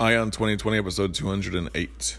Ion 2020, episode 208.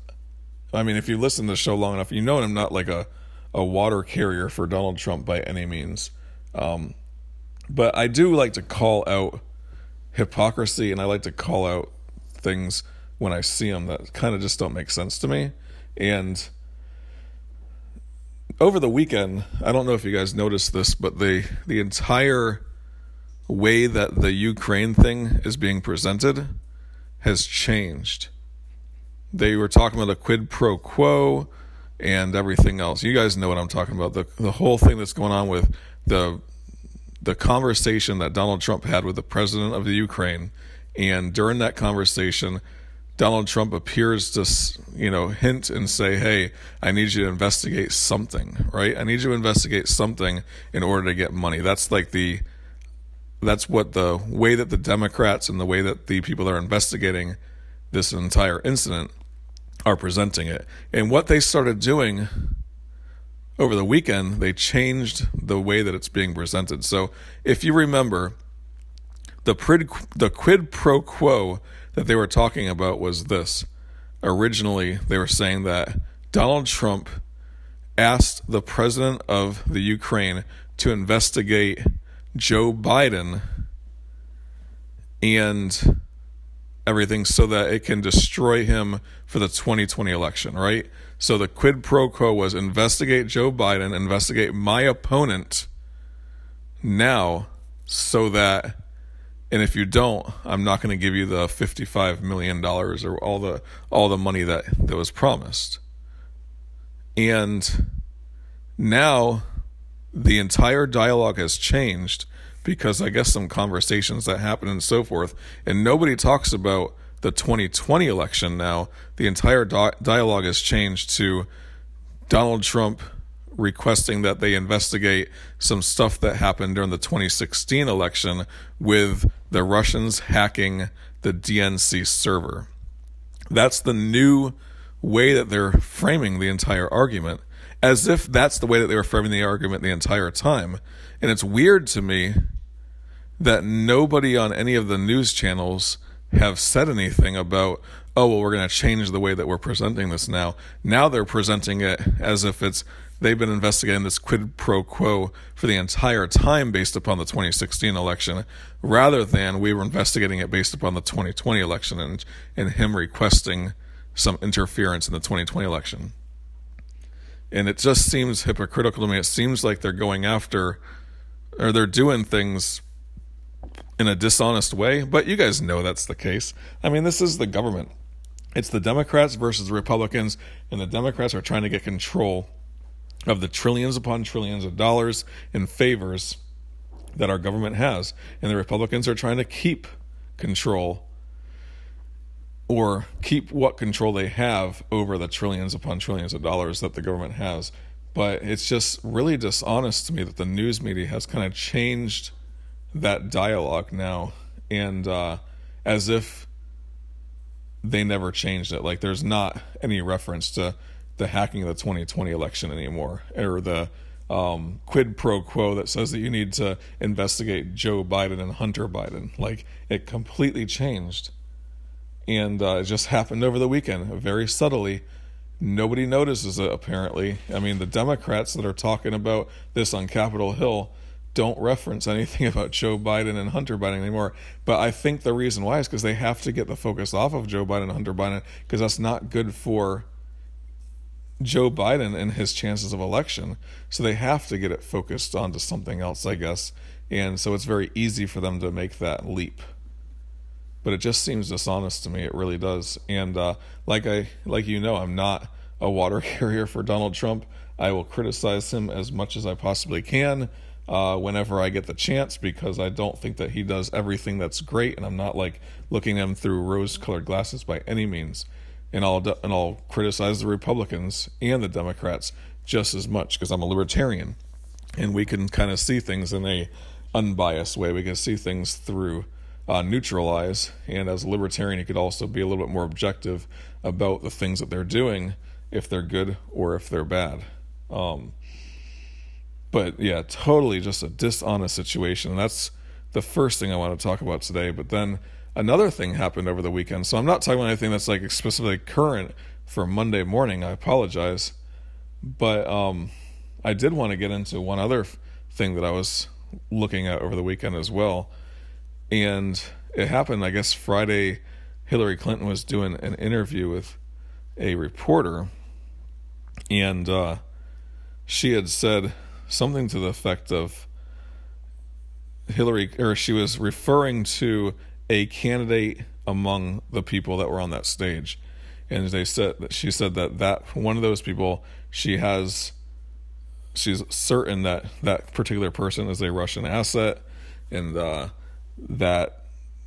I mean, if you listen to the show long enough, you know I'm not like a, a water carrier for Donald Trump by any means. Um, but I do like to call out hypocrisy and I like to call out things when I see them that kind of just don't make sense to me. And over the weekend, I don't know if you guys noticed this, but the the entire way that the Ukraine thing is being presented has changed they were talking about a quid pro quo and everything else. You guys know what I'm talking about. The the whole thing that's going on with the the conversation that Donald Trump had with the president of the Ukraine, and during that conversation, Donald Trump appears to you know hint and say, "Hey, I need you to investigate something, right? I need you to investigate something in order to get money." That's like the that's what the way that the Democrats and the way that the people that are investigating this entire incident are presenting it. And what they started doing over the weekend, they changed the way that it's being presented. So if you remember, the the quid pro quo that they were talking about was this. Originally, they were saying that Donald Trump asked the president of the Ukraine to investigate Joe Biden and everything so that it can destroy him for the 2020 election, right? So the quid pro quo was investigate Joe Biden, investigate my opponent now so that and if you don't, I'm not going to give you the 55 million dollars or all the all the money that that was promised. And now the entire dialogue has changed because I guess some conversations that happen and so forth, and nobody talks about the 2020 election now. The entire di- dialogue has changed to Donald Trump requesting that they investigate some stuff that happened during the 2016 election with the Russians hacking the DNC server. That's the new way that they're framing the entire argument, as if that's the way that they were framing the argument the entire time. And it's weird to me that nobody on any of the news channels have said anything about, oh, well, we're going to change the way that we're presenting this now. Now they're presenting it as if it's they've been investigating this quid pro quo for the entire time based upon the 2016 election, rather than we were investigating it based upon the 2020 election and, and him requesting some interference in the 2020 election. And it just seems hypocritical to me. It seems like they're going after, or they're doing things in a dishonest way, but you guys know that's the case. I mean, this is the government. It's the Democrats versus the Republicans, and the Democrats are trying to get control of the trillions upon trillions of dollars in favors that our government has. And the Republicans are trying to keep control or keep what control they have over the trillions upon trillions of dollars that the government has. But it's just really dishonest to me that the news media has kind of changed that dialogue now and uh, as if they never changed it like there's not any reference to the hacking of the 2020 election anymore or the um, quid pro quo that says that you need to investigate Joe Biden and Hunter Biden. Like it completely changed. And uh, it just happened over the weekend, very subtly. Nobody notices it, apparently. I mean, the Democrats that are talking about this on Capitol Hill don't reference anything about Joe Biden and Hunter Biden anymore. But I think the reason why is because they have to get the focus off of Joe Biden and Hunter Biden because that's not good for Joe Biden and his chances of election. So they have to get it focused onto something else, I guess. And so it's very easy for them to make that leap. But it just seems dishonest to me. It really does. And uh, like I, like you know, I'm not a water carrier for Donald Trump. I will criticize him as much as I possibly can uh, whenever I get the chance because I don't think that he does everything that's great, and I'm not like looking at him through rose-colored glasses by any means. And I'll and I'll criticize the Republicans and the Democrats just as much because I'm a libertarian, and we can kind of see things in a unbiased way. We can see things through uh, neutral eyes, and as a libertarian, you could also be a little bit more objective about the things that they're doing, if they're good or if they're bad. Um, but yeah, totally just a dishonest situation. And that's the first thing I want to talk about today. But then another thing happened over the weekend. So I'm not talking about anything that's like specifically current for Monday morning. I apologize. But um, I did want to get into one other thing that I was looking at over the weekend as well. And it happened, I guess, Friday. Hillary Clinton was doing an interview with a reporter. And uh, she had said something to the effect of Hillary, or she was referring to a candidate among the people that were on that stage, and they said that she said that that one of those people she has, she's certain that that particular person is a Russian asset, and uh, that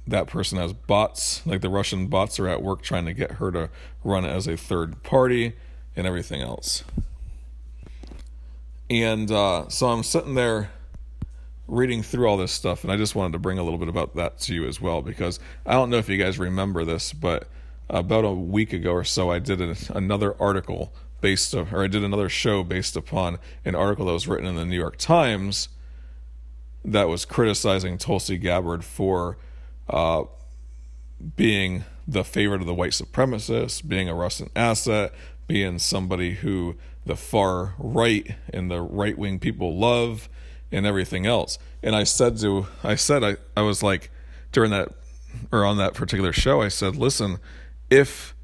that person has bots, like the Russian bots are at work trying to get her to run as a third party and everything else. And uh, so I'm sitting there reading through all this stuff, and I just wanted to bring a little bit about that to you as well because I don't know if you guys remember this, but about a week ago or so, I did a, another article based, of, or I did another show based upon an article that was written in the New York Times that was criticizing Tulsi Gabbard for uh, being the favorite of the white supremacists, being a Russian asset, being somebody who the far right and the right wing people love and everything else. And I said to I said I, I was like during that or on that particular show, I said, listen, if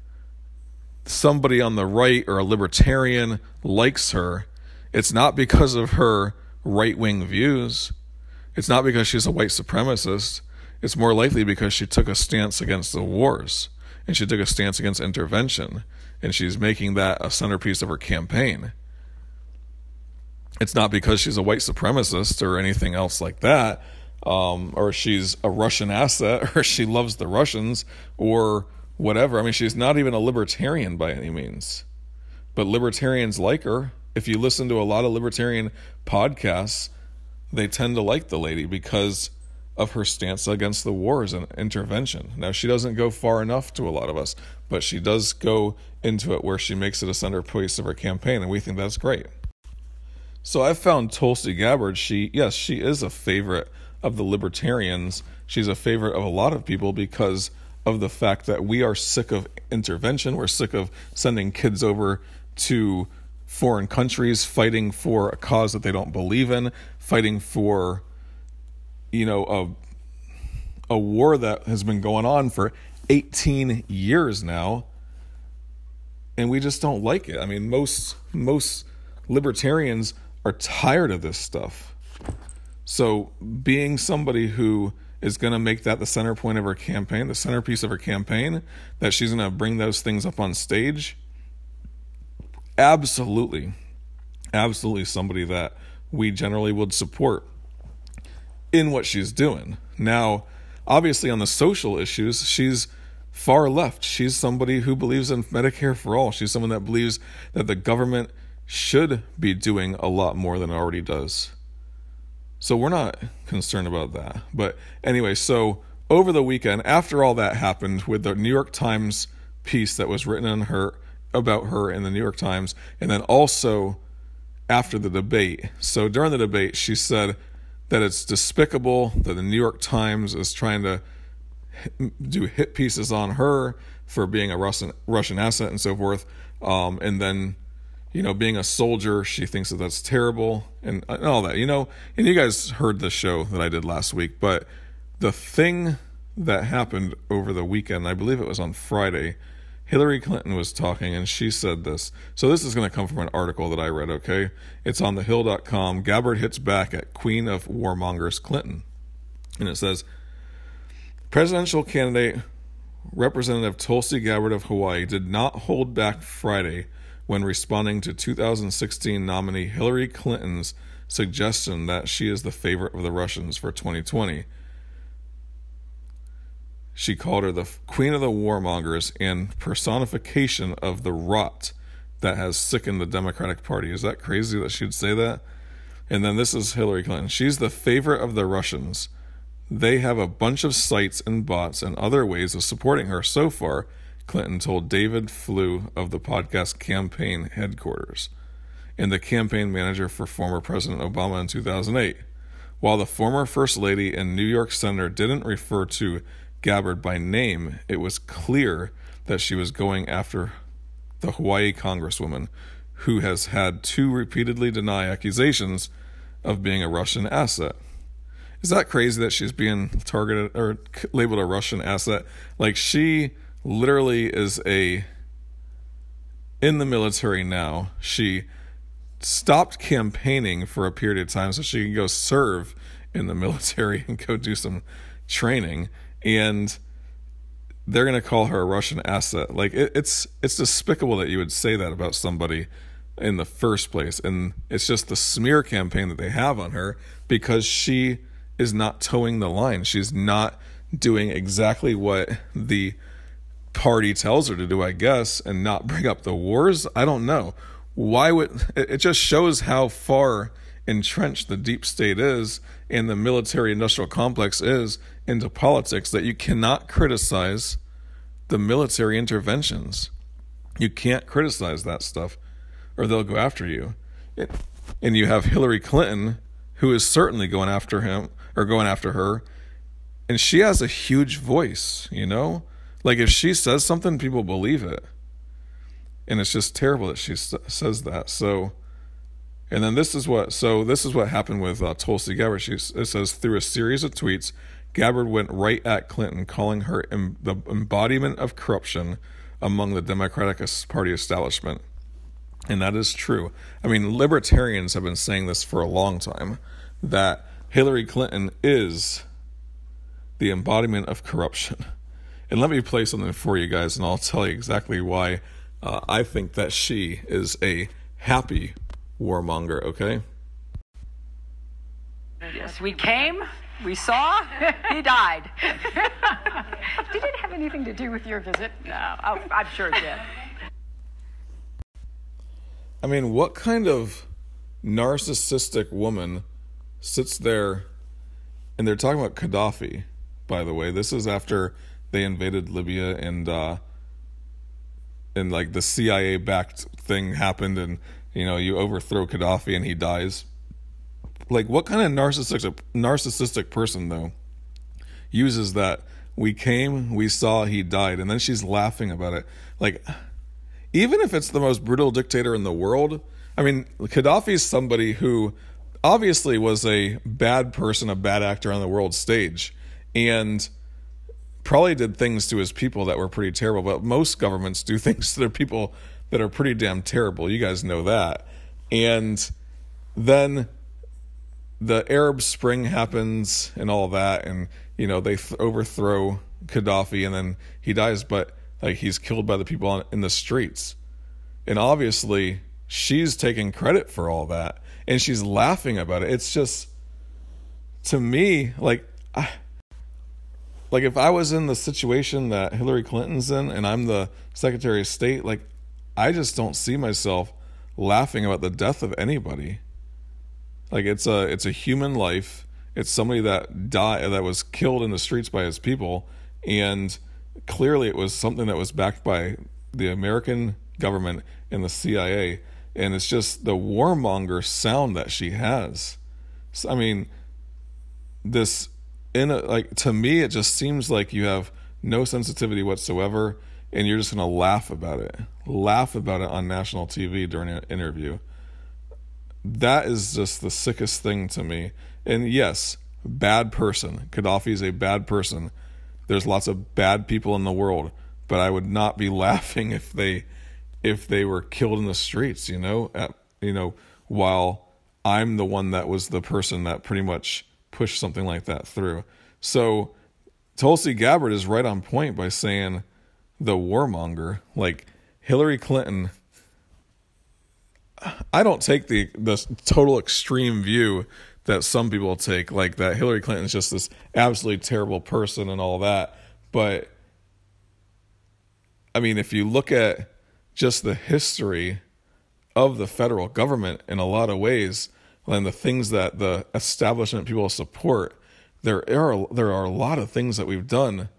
somebody on the right or a libertarian likes her, it's not because of her right wing views. It's not because she's a white supremacist. It's more likely because she took a stance against the wars and she took a stance against intervention and she's making that a centerpiece of her campaign. It's not because she's a white supremacist or anything else like that, um, or she's a Russian asset, or she loves the Russians, or whatever. I mean, she's not even a libertarian by any means. But libertarians like her. If you listen to a lot of libertarian podcasts, they tend to like the lady because of her stance against the wars and intervention. Now, she doesn't go far enough to a lot of us, but she does go into it where she makes it a centerpiece of her campaign, and we think that's great. So I found Tulsi Gabbard. She, yes, she is a favorite of the libertarians. She's a favorite of a lot of people because of the fact that we are sick of intervention. We're sick of sending kids over to foreign countries fighting for a cause that they don't believe in, fighting for, you know, a, a war that has been going on for 18 years now and we just don't like it. I mean, most most libertarians are tired of this stuff. So, being somebody who is going to make that the center point of her campaign, the centerpiece of her campaign, that she's going to bring those things up on stage, absolutely, absolutely somebody that we generally would support in what she's doing. Now, obviously, on the social issues, she's far left. She's somebody who believes in Medicare for all. She's someone that believes that the government should be doing a lot more than it already does. So we're not concerned about that. But anyway, so over the weekend, after all that happened with the New York Times piece that was written on her about her in the New York Times, and then also after the debate. So during the debate, she said that it's despicable that the New York Times is trying to do hit pieces on her for being a Russian Russian asset and so forth. Um, and then, you know, being a soldier, she thinks that that's terrible and, and all that. You know, and you guys heard the show that I did last week, but the thing that happened over the weekend, I believe it was on Friday. Hillary Clinton was talking and she said this. So this is going to come from an article that I read, okay? It's on thehill.com. Gabbard hits back at Queen of Warmongers Clinton. And it says, Presidential candidate Representative Tulsi Gabbard of Hawaii did not hold back Friday when responding to 2016 nominee Hillary Clinton's suggestion that she is the favorite of the Russians for 2020. She called her the queen of the warmongers and personification of the rot that has sickened the Democratic Party. Is that crazy that she'd say that? And then this is Hillary Clinton. She's the favorite of the Russians. They have a bunch of sites and bots and other ways of supporting her so far, Clinton told David Plouffe of the podcast Campaign Headquarters and the campaign manager for former President Obama in 2008. While the former First Lady and New York Senator didn't refer to Gabbard by name, it was clear that she was going after the Hawaii Congresswoman who has had to repeatedly deny accusations of being a Russian asset. Is that crazy that she's being targeted or labeled a Russian asset? Like she literally is a in the military now. She stopped campaigning for a period of time so she can go serve in the military and go do some training and they're going to call her a Russian asset. Like it, it's it's despicable that you would say that about somebody in the first place and it's just the smear campaign that they have on her because she is not toeing the line. She's not doing exactly what the party tells her to do, I guess, and not bring up the wars. I don't know why would it just shows how far entrenched the deep state is and the military industrial complex is into politics that you cannot criticize the military interventions. You can't criticize that stuff or they'll go after you. It, and you have Hillary Clinton who is certainly going after him or going after her and she has a huge voice, you know? Like if she says something people believe it and it's just terrible that she says that. So, and then this is what so this is what happened with uh, Tulsi Gabbard. She it says through a series of tweets, Gabbard went right at Clinton, calling her the embodiment of corruption among the Democratic Party establishment. And that is true. I mean, libertarians have been saying this for a long time that Hillary Clinton is the embodiment of corruption. And let me play something for you guys, and I'll tell you exactly why uh, I think that she is a happy warmonger, okay? Yes, we came, we saw, he died. did it have anything to do with your visit? No, oh, I'm sure it did. I mean, what kind of narcissistic woman sits there and they're talking about Gaddafi, by the way. This is after they invaded Libya and uh, and like the CIA backed thing happened and you know you overthrow Gaddafi and he dies. Like what kind of narcissistic narcissistic person though uses that we came, we saw he died and then she's laughing about it. Like even if it's the most brutal dictator in the world, I mean Gaddafi's somebody who obviously was a bad person, a bad actor on the world stage and probably did things to his people that were pretty terrible, but most governments do things to their people that are pretty damn terrible. You guys know that. And then the Arab Spring happens and all that, and you know they th- overthrow Gaddafi, and then he dies, but like he's killed by the people on, in the streets, and obviously she's taking credit for all that, and she's laughing about it. It's just to me like. I, like if I was in the situation that Hillary Clinton's in and I'm the Secretary of State, like I just don't see myself laughing about the death of anybody. Like it's a it's a human life. It's somebody that died that was killed in the streets by his people and clearly it was something that was backed by the American government and the CIA and it's just the warmonger sound that she has. I mean this in a, like to me it just seems like you have no sensitivity whatsoever and you're just going to laugh about it laugh about it on national tv during an interview that is just the sickest thing to me. And yes bad person. Gaddafi is a bad person. There's lots of bad people in the world but i would not be laughing if they if they were killed in the streets you know? At, you know while i'm the one that was the person that pretty much pushed something like that through. So Tulsi Gabbard is right on point by saying the warmonger, like Hillary Clinton I don't take the the total extreme view that some people take, like that Hillary Clinton is just this absolutely terrible person and all that. But I mean, if you look at just the history of the federal government in a lot of ways, and the things that the establishment people support, there are there are a lot of things that we've done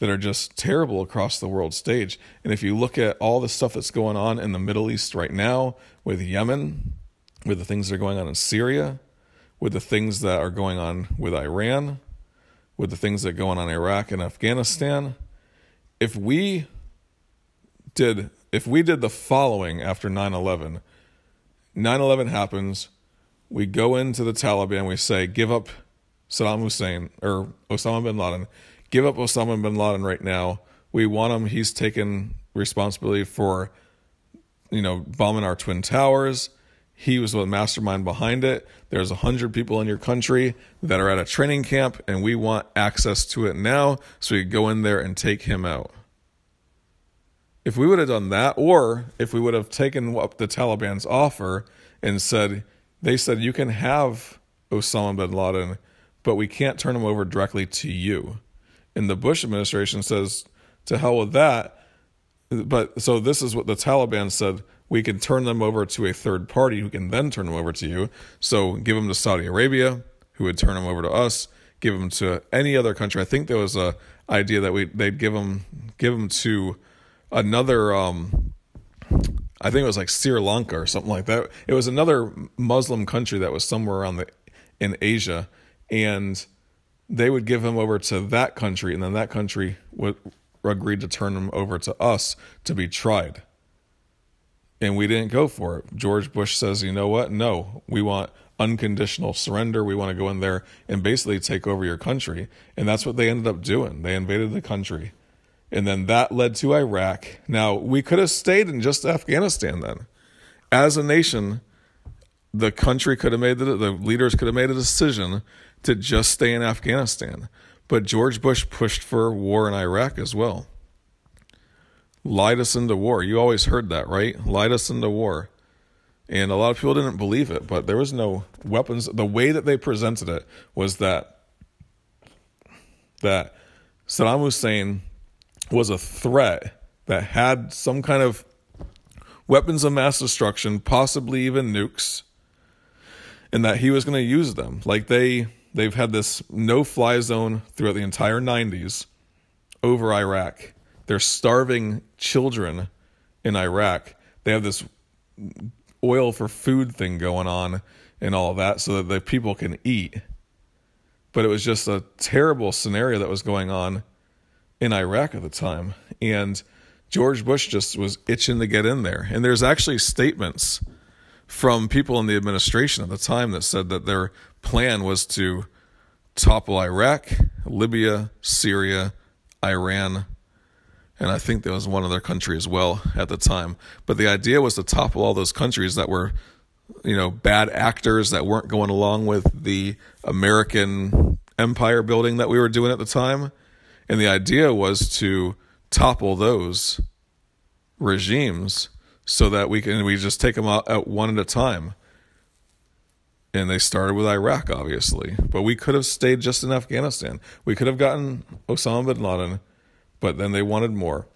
that are just terrible across the world stage. And if you look at all the stuff that's going on in the Middle East right now with Yemen, with the things that are going on in Syria, with the things that are going on with Iran, with the things that are going on in Iraq and Afghanistan, if we did if we did the following after 9/11, 9/11 happens, we go into the Taliban, we say give up Saddam Hussein or Osama bin Laden, give up Osama bin Laden right now. We want him. He's taken responsibility for, you know, bombing our twin towers. He was the mastermind behind it. There's a hundred people in your country that are at a training camp, and we want access to it now, so we go in there and take him out. If we would have done that, or if we would have taken up the Taliban's offer and said, they said you can have Osama bin Laden, but we can't turn him over directly to you and the Bush administration says, to hell with that. But so this is what the Taliban said. We can turn them over to a third party who can then turn them over to you. So give them to Saudi Arabia, who would turn them over to us. Give them to any other country. I think there was a idea that we they'd give them give them to another. Um, I think it was like Sri Lanka or something like that. It was another Muslim country that was somewhere around the in Asia, and they would give him over to that country, and then that country would agreed to turn him over to us to be tried. And we didn't go for it. George Bush says, you know what? No, we want unconditional surrender. We want to go in there and basically take over your country. And that's what they ended up doing. They invaded the country. And then that led to Iraq. Now, we could have stayed in just Afghanistan then. As a nation, the country could have made the, the leaders could have made a decision to just stay in Afghanistan. But George Bush pushed for war in Iraq as well. Lied us into war. You always heard that, right? Lied us into war. And a lot of people didn't believe it, but there was no weapons. The way that they presented it was that that Saddam Hussein was a threat that had some kind of weapons of mass destruction, possibly even nukes, and that he was going to use them. Like they they've had this no fly zone throughout the entire 90s over Iraq. They're starving children in Iraq. They have this oil for food thing going on and all that so that the people can eat. But it was just a terrible scenario that was going on in Iraq at the time. And George Bush just was itching to get in there. And there's actually statements from people in the administration at the time that said that their plan was to topple Iraq, Libya, Syria, Iran, and I think there was one other country as well at the time. But the idea was to topple all those countries that were, you know, bad actors that weren't going along with the American empire building that we were doing at the time. And the idea was to topple those regimes so that we can we just take them out, one at a time. And they started with Iraq, obviously, but we could have stayed just in Afghanistan. We could have gotten Osama bin Laden, but then they wanted more.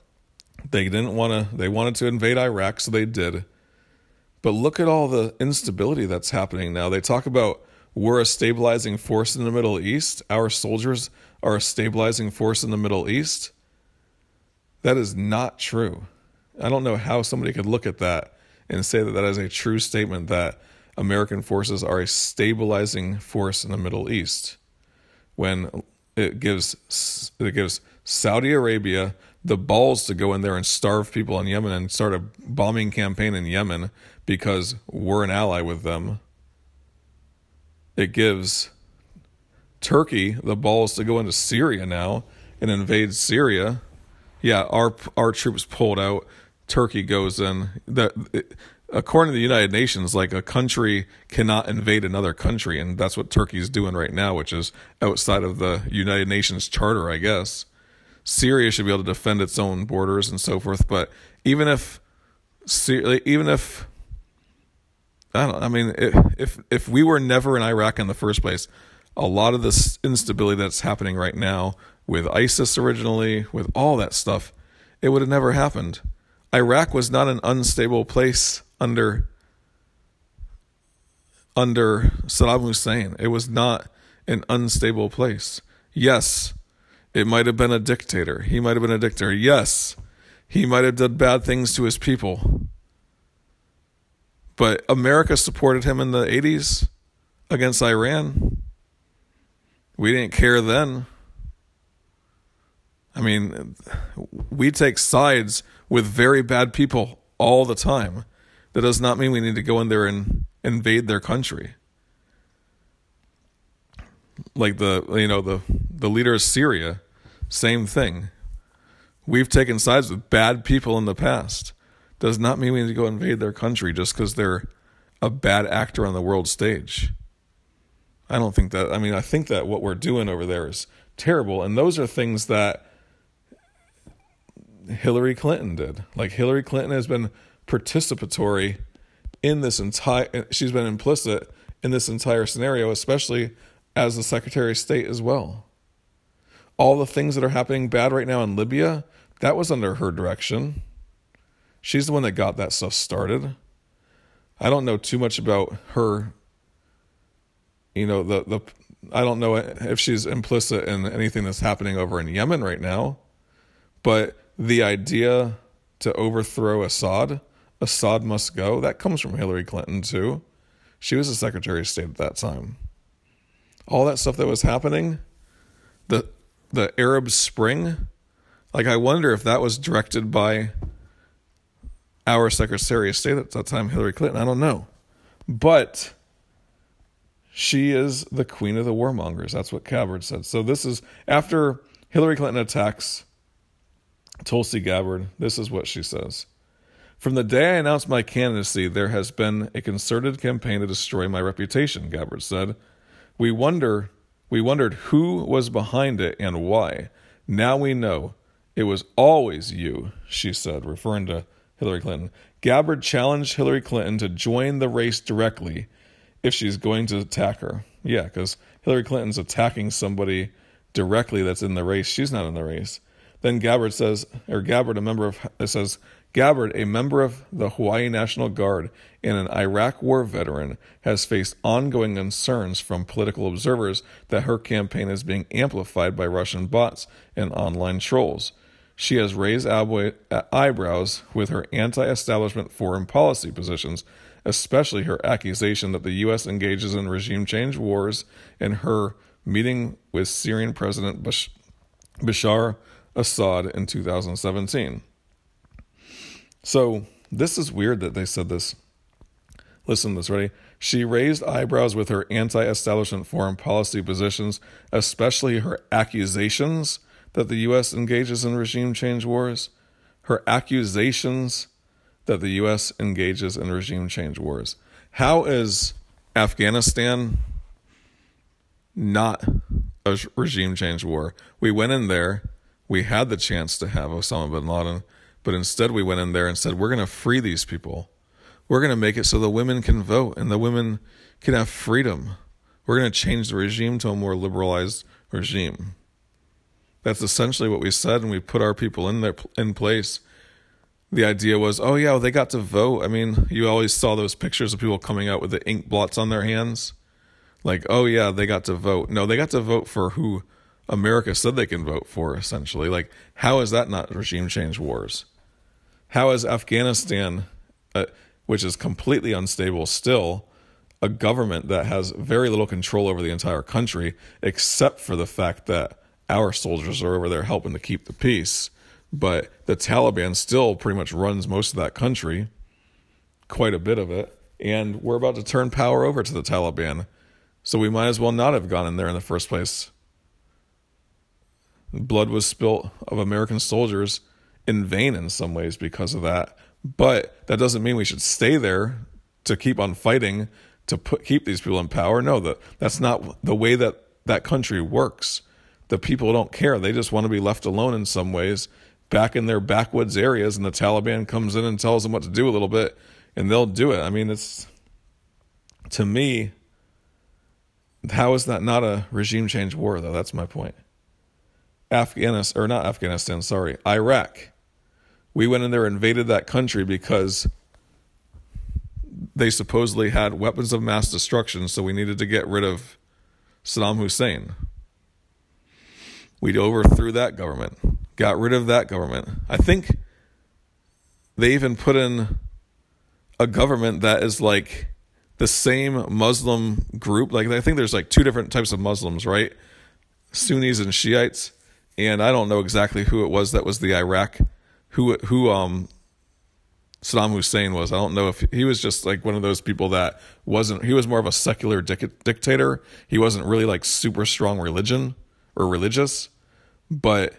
They didn't want to. They wanted to invade Iraq, so they did. But look at all the instability that's happening now. They talk about we're a stabilizing force in the Middle East. Our soldiers are a stabilizing force in the Middle East. That is not true. I don't know how somebody could look at that and say that that is a true statement that American forces are a stabilizing force in the Middle East when it gives it gives Saudi Arabia the balls to go in there and starve people in Yemen and start a bombing campaign in Yemen because we're an ally with them. It gives Turkey the balls to go into Syria now and invade Syria. Yeah, our our troops pulled out Turkey goes in. That according to the United Nations, like a country cannot invade another country, and that's what Turkey's doing right now, which is outside of the United Nations Charter, I guess. Syria should be able to defend its own borders and so forth, but even if even if I don't. I mean, if if, if we were never in Iraq in the first place, a lot of this instability that's happening right now with ISIS originally, with all that stuff, it would have never happened. Iraq was not an unstable place under under Saddam Hussein. It was not an unstable place. Yes, it might have been a dictator. He might have been a dictator. Yes, he might have done bad things to his people. But America supported him in the 80s against Iran. We didn't care then. I mean, we take sides with very bad people all the time. That does not mean we need to go in there and invade their country. Like the you know the the leader of Syria, same thing. We've taken sides with bad people in the past. Does not mean we need to go invade their country just because they're a bad actor on the world stage. I don't think that. I mean, I think that what we're doing over there is terrible, and those are things that Hillary Clinton did. Like Hillary Clinton has been participatory in this entire. She's been implicit in this entire scenario, especially as the Secretary of State as well. All the things that are happening bad right now in Libya, that was under her direction. She's the one that got that stuff started. I don't know too much about her. You know, the the I don't know if she's implicit in anything that's happening over in Yemen right now, but the idea to overthrow Assad, Assad must go, that comes from Hillary Clinton too. She was the Secretary of State at that time. All that stuff that was happening, the the Arab Spring, like I wonder if that was directed by our Secretary of State at that time, Hillary Clinton. I don't know. But she is the queen of the warmongers. That's what Gabbard said. So this is after Hillary Clinton attacks Tulsi Gabbard. This is what she says. From the day I announced my candidacy, there has been a concerted campaign to destroy my reputation, Gabbard said. We wonder we wondered who was behind it and why. Now we know. It was always you, she said, referring to Hillary Clinton. Gabbard challenged Hillary Clinton to join the race directly if she's going to attack her. Yeah, because Hillary Clinton's attacking somebody directly that's in the race. She's not in the race. Then Gabbard says, or Gabbard, a member of, says, Gabbard, a member of the Hawaii National Guard and an Iraq War veteran, has faced ongoing concerns from political observers that her campaign is being amplified by Russian bots and online trolls. She has raised uh, eyebrows with her anti establishment foreign policy positions, especially her accusation that the U.S. engages in regime change wars and her meeting with Syrian President Bashar Assad in 2017. So, this is weird that they said this. Listen to this, ready? She raised eyebrows with her anti establishment foreign policy positions, especially her accusations that the U.S. engages in regime change wars, her accusations that the U.S. engages in regime change wars. How is Afghanistan not a regime change war? We went in there, we had the chance to have Osama bin Laden, but instead we went in there and said, we're going to free these people. We're going to make it so the women can vote and the women can have freedom. We're going to change the regime to a more liberalized regime. That's essentially what we said, and we put our people in there in place. The idea was, oh yeah, well, they got to vote. I mean, you always saw those pictures of people coming out with the ink blots on their hands, like, oh yeah, they got to vote. No, they got to vote for who America said they can vote for. Essentially, like, how is that not regime change wars? How is Afghanistan, uh, which is completely unstable still? a government that has very little control over the entire country, except for the fact that our soldiers are over there helping to keep the peace. But the Taliban still pretty much runs most of that country, quite a bit of it. And we're about to turn power over to the Taliban. So we might as well not have gone in there in the first place. Blood was spilt of American soldiers in vain in some ways because of that. But that doesn't mean we should stay there to keep on fighting to put, keep these people in power. No, that that's not the way that that country works the people don't care. They just want to be left alone in some ways, back in their backwoods areas, and the Taliban comes in and tells them what to do a little bit, and they'll do it. I mean, it's to me, how is that not a regime change war, though? That's my point. Afghanistan, or not Afghanistan, sorry, Iraq. We went in there, and invaded that country because they supposedly had weapons of mass destruction, so we needed to get rid of Saddam Hussein. We overthrew that government, got rid of that government. I think they even put in a government that is like the same Muslim group. Like I think there's like two different types of Muslims, right? Sunnis and Shiites. And I don't know exactly who it was that was the Iraq who who um Saddam Hussein was. I don't know if he was just like one of those people that wasn't he was more of a secular dic- dictator. He wasn't really like super strong religion or religious, but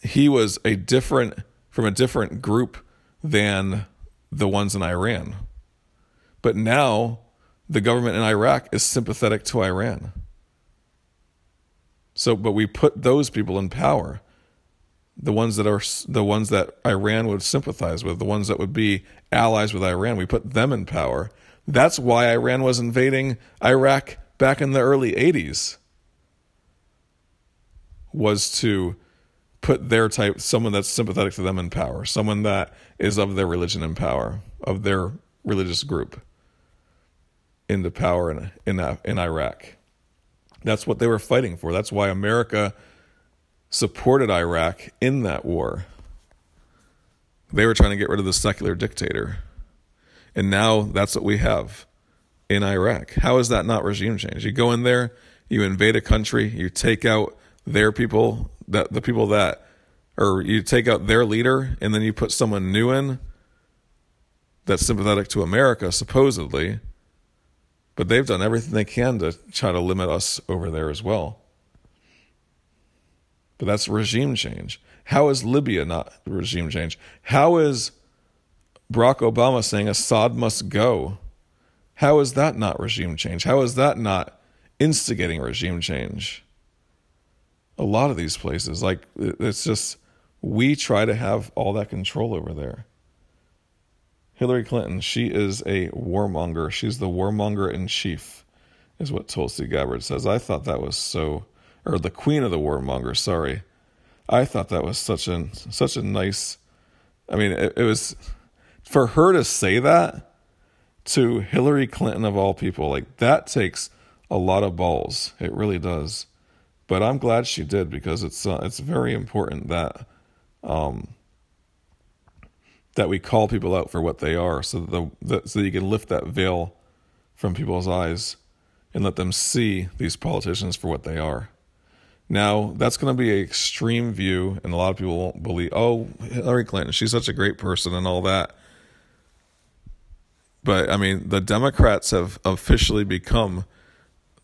he was a different from a different group than the ones in Iran. But now the government in Iraq is sympathetic to Iran. So, but we put those people in power, the ones that are the ones that Iran would sympathize with, the ones that would be allies with Iran. We put them in power. That's why Iran was invading Iraq back in the early 80s. Was to put their type, someone that's sympathetic to them in power, someone that is of their religion in power, of their religious group into power in in uh, in Iraq. That's what they were fighting for. That's why America supported Iraq in that war. They were trying to get rid of the secular dictator. And now that's what we have in Iraq. How is that not regime change? You go in there, you invade a country, you take out their people, that the people that or you take out their leader and then you put someone new in that's sympathetic to America supposedly but they've done everything they can to try to limit us over there as well. But that's regime change. How is Libya not regime change? How is Barack Obama saying Assad must go? How is that not regime change? How is that not instigating regime change? A lot of these places, like, it's just, we try to have all that control over there. Hillary Clinton, she is a warmonger. She's the warmonger in chief, is what Tulsi Gabbard says. I thought that was so, or the queen of the warmonger. Sorry, I thought that was such a such a nice. I mean, it, it was for her to say that to Hillary Clinton of all people. Like that takes a lot of balls. It really does. But I'm glad she did because it's uh, it's very important that um, that we call people out for what they are, so that, the, that so that you can lift that veil from people's eyes and let them see these politicians for what they are. Now, that's going to be an extreme view, and a lot of people won't believe, oh, Hillary Clinton, she's such a great person and all that. But, I mean, the Democrats have officially become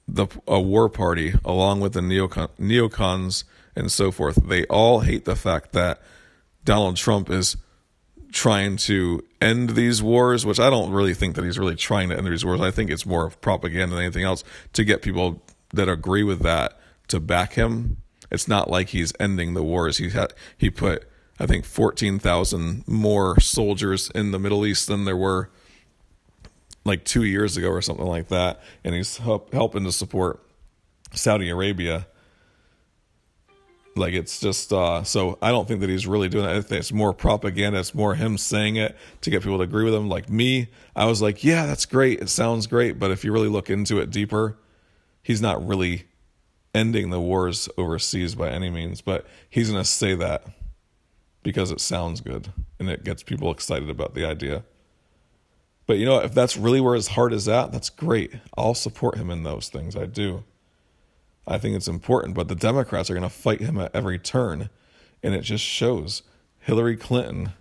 the a war party along with the neocon, neocons and so forth. They all hate the fact that Donald Trump is trying to end these wars, which I don't really think that he's really trying to end these wars. I think it's more of propaganda than anything else to get people that agree with that to back him. It's not like he's ending the wars. He had he put I think 14,000 more soldiers in the Middle East than there were like 2 years ago or something like that and he's help, helping to support Saudi Arabia like it's just uh, so I don't think that he's really doing that. It's more propaganda. It's more him saying it to get people to agree with him. Like me, I was like, yeah, that's great. It sounds great. But if you really look into it deeper, he's not really ending the wars overseas by any means. But he's going to say that because it sounds good and it gets people excited about the idea. But you know, if that's really where his heart is at, that's great. I'll support him in those things. I do. I think it's important, but the Democrats are going to fight him at every turn. And it just shows Hillary Clinton,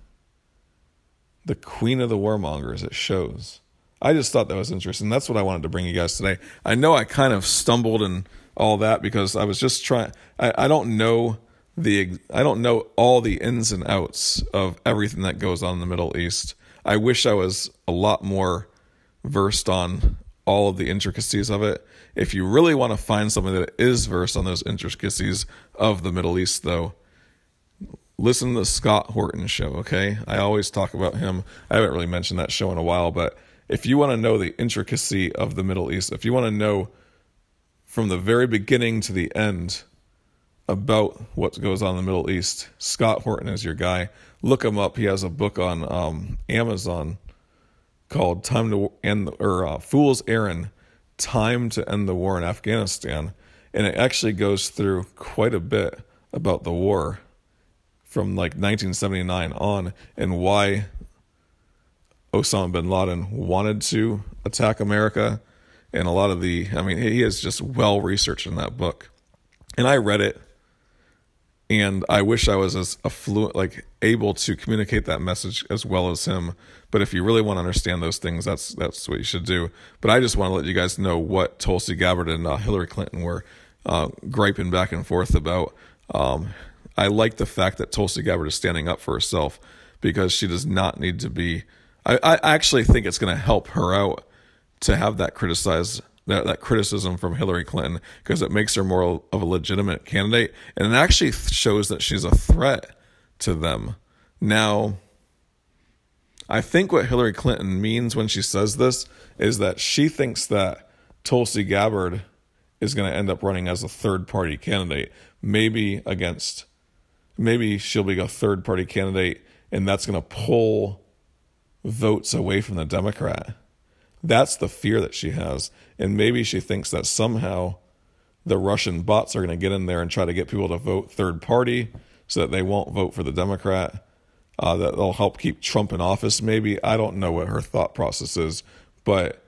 the queen of the warmongers, it shows. I just thought that was interesting. That's what I wanted to bring you guys today. I know I kind of stumbled and all that because I was just trying, I, I don't know the, I don't know all the ins and outs of everything that goes on in the Middle East. I wish I was a lot more versed on all of the intricacies of it. If you really want to find someone that is versed on those intricacies of the Middle East, though, listen to the Scott Horton show, okay? I always talk about him. I haven't really mentioned that show in a while, but if you want to know the intricacy of the Middle East, if you want to know from the very beginning to the end about what goes on in the Middle East, Scott Horton is your guy. Look him up. He has a book on um, Amazon called "Time to End" or uh, "Fool's Errand: Time to End the War in Afghanistan," and it actually goes through quite a bit about the war from like 1979 on and why Osama bin Laden wanted to attack America. And a lot of the, I mean, he is just well researched in that book. And I read it and I wish I was as affluent, like able to communicate that message as well as him. But if you really want to understand those things, that's that's what you should do. But I just want to let you guys know what Tulsi Gabbard and uh, Hillary Clinton were uh, griping back and forth about. Um, I like the fact that Tulsi Gabbard is standing up for herself because she does not need to be. I, I actually think it's going to help her out to have that criticized that, that criticism from Hillary Clinton because it makes her more of a legitimate candidate and it actually shows that she's a threat to them. Now, I think what Hillary Clinton means when she says this is that she thinks that Tulsi Gabbard is going to end up running as a third party candidate, maybe against, maybe she'll be a third party candidate and that's going to pull votes away from the Democrat. That's the fear that she has. And maybe she thinks that somehow the Russian bots are going to get in there and try to get people to vote third party so that they won't vote for the Democrat. Uh, that they'll help keep Trump in office, maybe. I don't know what her thought process is, but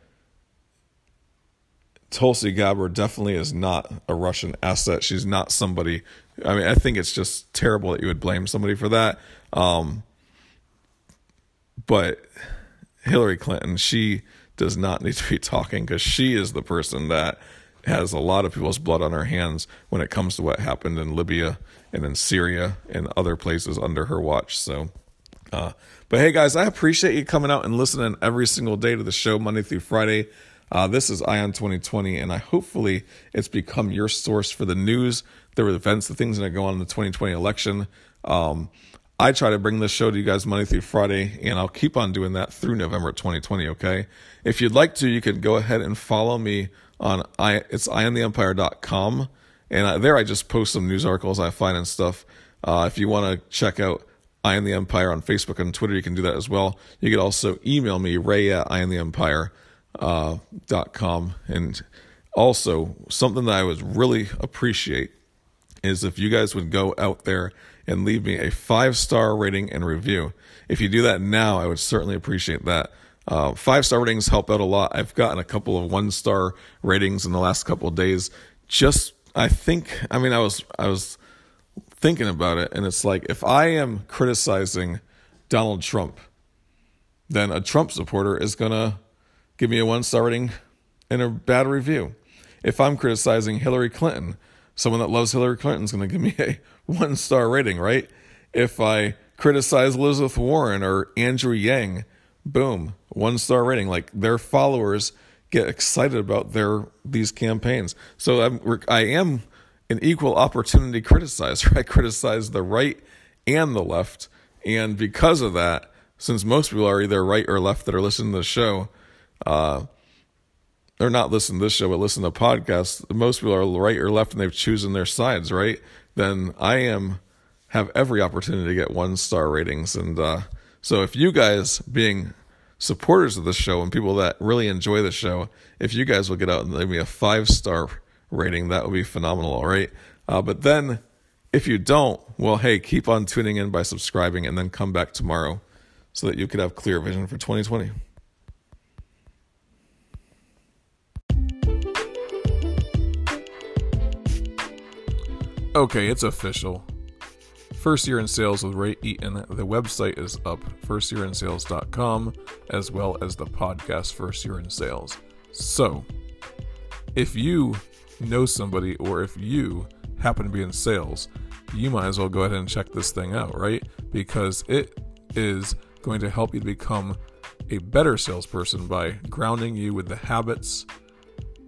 Tulsi Gabbard definitely is not a Russian asset. She's not somebody. I mean, I think it's just terrible that you would blame somebody for that. Um, but Hillary Clinton, she does not need to be talking because she is the person that has a lot of people's blood on her hands when it comes to what happened in Libya and in Syria and other places under her watch. So, uh, but hey guys, I appreciate you coming out and listening every single day to the show Monday through Friday. Uh, this is Ion 2020, and I hopefully it's become your source for the news, the events, the things that go on in the 2020 election. Um, I try to bring this show to you guys Monday through Friday, and I'll keep on doing that through November 2020. Okay. If you'd like to, you can go ahead and follow me on I. It's iontheempire.com, and I, there I just post some news articles I find and stuff. Uh, if you want to check out I Am the Empire on Facebook and Twitter, you can do that as well. You could also email me ray at iontheempire.com, uh, and also something that I would really appreciate is if you guys would go out there and leave me a five star rating and review. If you do that now, I would certainly appreciate that. Uh, five star ratings help out a lot. I've gotten a couple of one star ratings in the last couple of days. Just, I think, I mean, I was, I was thinking about it, and it's like if I am criticizing Donald Trump, then a Trump supporter is gonna give me a one star rating and a bad review. If I'm criticizing Hillary Clinton, someone that loves Hillary Clinton is going to give me a one star rating, right? If I criticize Elizabeth Warren or Andrew Yang, boom, one star rating. Like their followers get excited about their these campaigns. So I'm, I am an equal opportunity criticizer. I criticize the right and the left, and because of that, since most people are either right or left that are listening to the show, uh, they're not listening to this show, but listen to podcasts. Most people are right or left, and they've chosen their sides, right? Then I am have every opportunity to get one star ratings, and uh, so if you guys being supporters of the show and people that really enjoy the show, if you guys will get out and leave me a five star rating, that would be phenomenal, all right? Uh, but then if you don't, well, hey, keep on tuning in by subscribing and then come back tomorrow so that you could have clear vision for 2020. Okay, it's official. First Year in Sales with Ray Eaton. The website is up, firstyearinsales.com, as well as the podcast First Year in Sales. So, if you know somebody or if you happen to be in sales, you might as well go ahead and check this thing out, right? Because it is going to help you to become a better salesperson by grounding you with the habits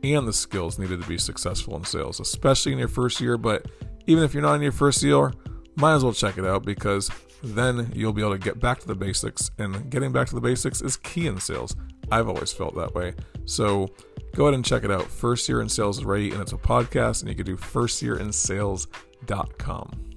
and the skills needed to be successful in sales, especially in your first year, but even if you're not in your first year, might as well check it out because then you'll be able to get back to the basics. And getting back to the basics is key in sales. I've always felt that way. So go ahead and check it out. First Year in Sales is ready, and it's a podcast, and you can do firstyearinsales.com.